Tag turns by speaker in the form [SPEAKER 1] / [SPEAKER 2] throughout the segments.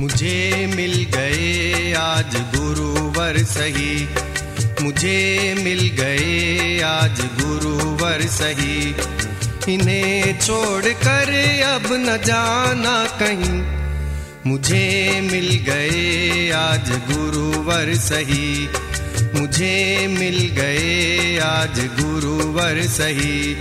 [SPEAKER 1] मुझे मिल गए आज गुरुवर सही। मुझे मिल गए आज गुरुवर सही। इन्हें छोड़कर अब न जाना कहीं। मुझे मिल गए आज गुरुवर सही। मुझे मिल गए आज गुरुवर सही।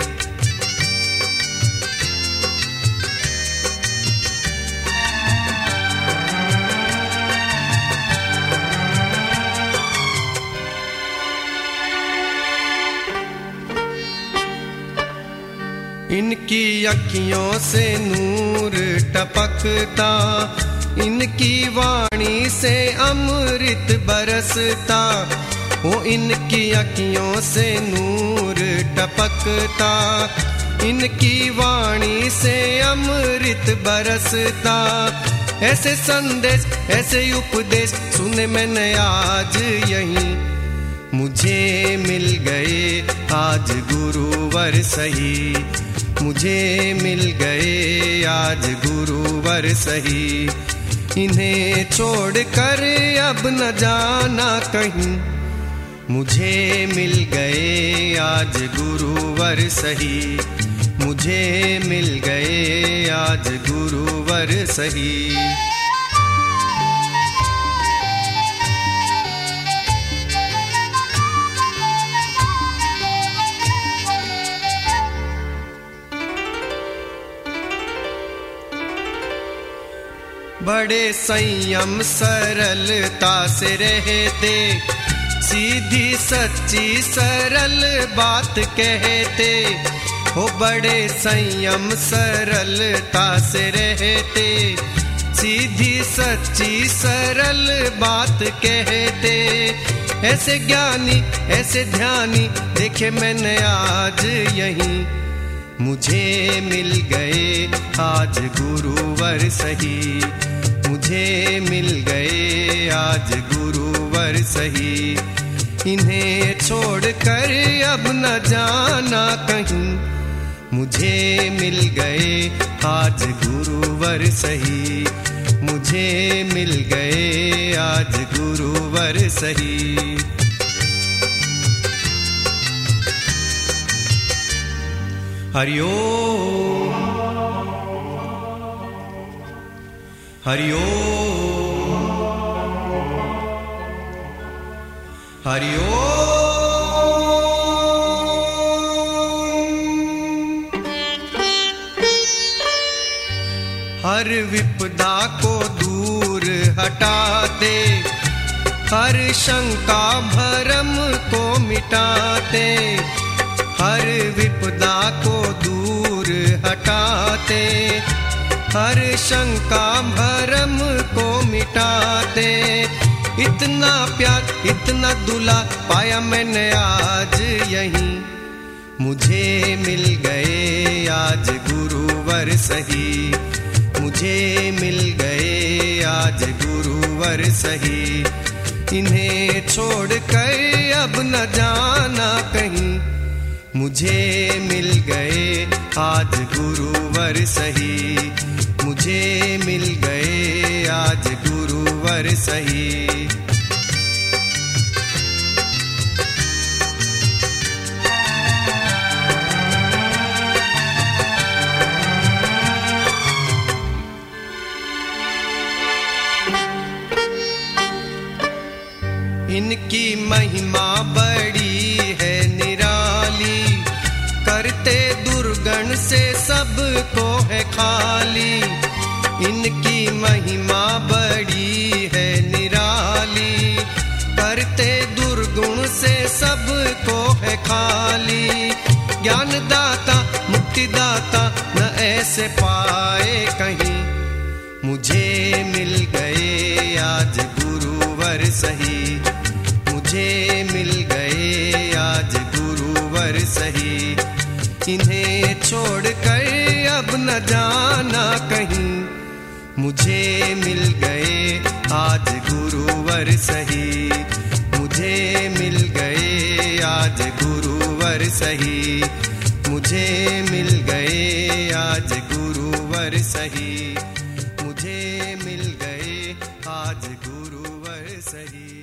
[SPEAKER 1] इनकी अखियों से नूर टपकता, इनकी वाणी से अमृत बरसता, वो इनकी अखियों से नूर टपकता, इनकी वाणी से अमृत बरसता। ऐसे संदेश, ऐसे उपदेश सुने मैंने आज यहीं। मुझे मिल गए आज गुरुवर सही। मुझे मिल गए आज गुरुवर सही। इन्हें छोड़कर अब न जाना कहीं। मुझे मिल गए आज गुरुवर सही। मुझे मिल गए आज गुरुवर सही। बड़े संयम सरलता से रहते, सीधी सच्ची सरल बात कहते। हो बड़े संयम सरलता से रहते, सीधी सच्ची सरल बात कहते। ऐसे ज्ञानी, ऐसे ध्यानी, देखे मैंने आज यहीं। मुझे मिल गए आज गुरुवर सही। मुझे मिल गए आज गुरुवर सही। इन्हें छोड़कर अब न जाना कहीं। मुझे मिल गए आज गुरुवर सही। मुझे मिल गए आज गुरुवर सही। हरिओ हरिओ हरिओ हर विपदा को दूर हटाते, हर शंका भरम को मिटाते, हर विपदा को दूर हटाते। हर शंका भरम को मिटाते। इतना प्यार, इतना दुला पाया मैंने आज यहीं। मुझे मिल गए आज गुरुवर सही। मुझे मिल गए आज गुरुवर सही। इन्हें छोड़ कर अब न जाना कहीं। मुझे मिल गए आज गुरुवर सही। मुझे मिल गए आज गुरुवर सही। इनकी महिमा बड़ी सबको है खाली। इनकी महिमा बड़ी है निराली। करते दुर्गुण से सबको है खाली। ज्ञान दाता मुक्ति दाता न ऐसे पाए कहीं। मुझे मिल गए आज गुरुवर सही। मुझे मिल गए आज गुरुवर सही। इन्हें छोड़कर अब न जाना कहीं। मुझे मिल गए आज गुरुवर सही मुझे मिल गए आज गुरुवर सही मुझे मिल गए आज गुरुवर सही मुझे मिल गए आज गुरुवर सही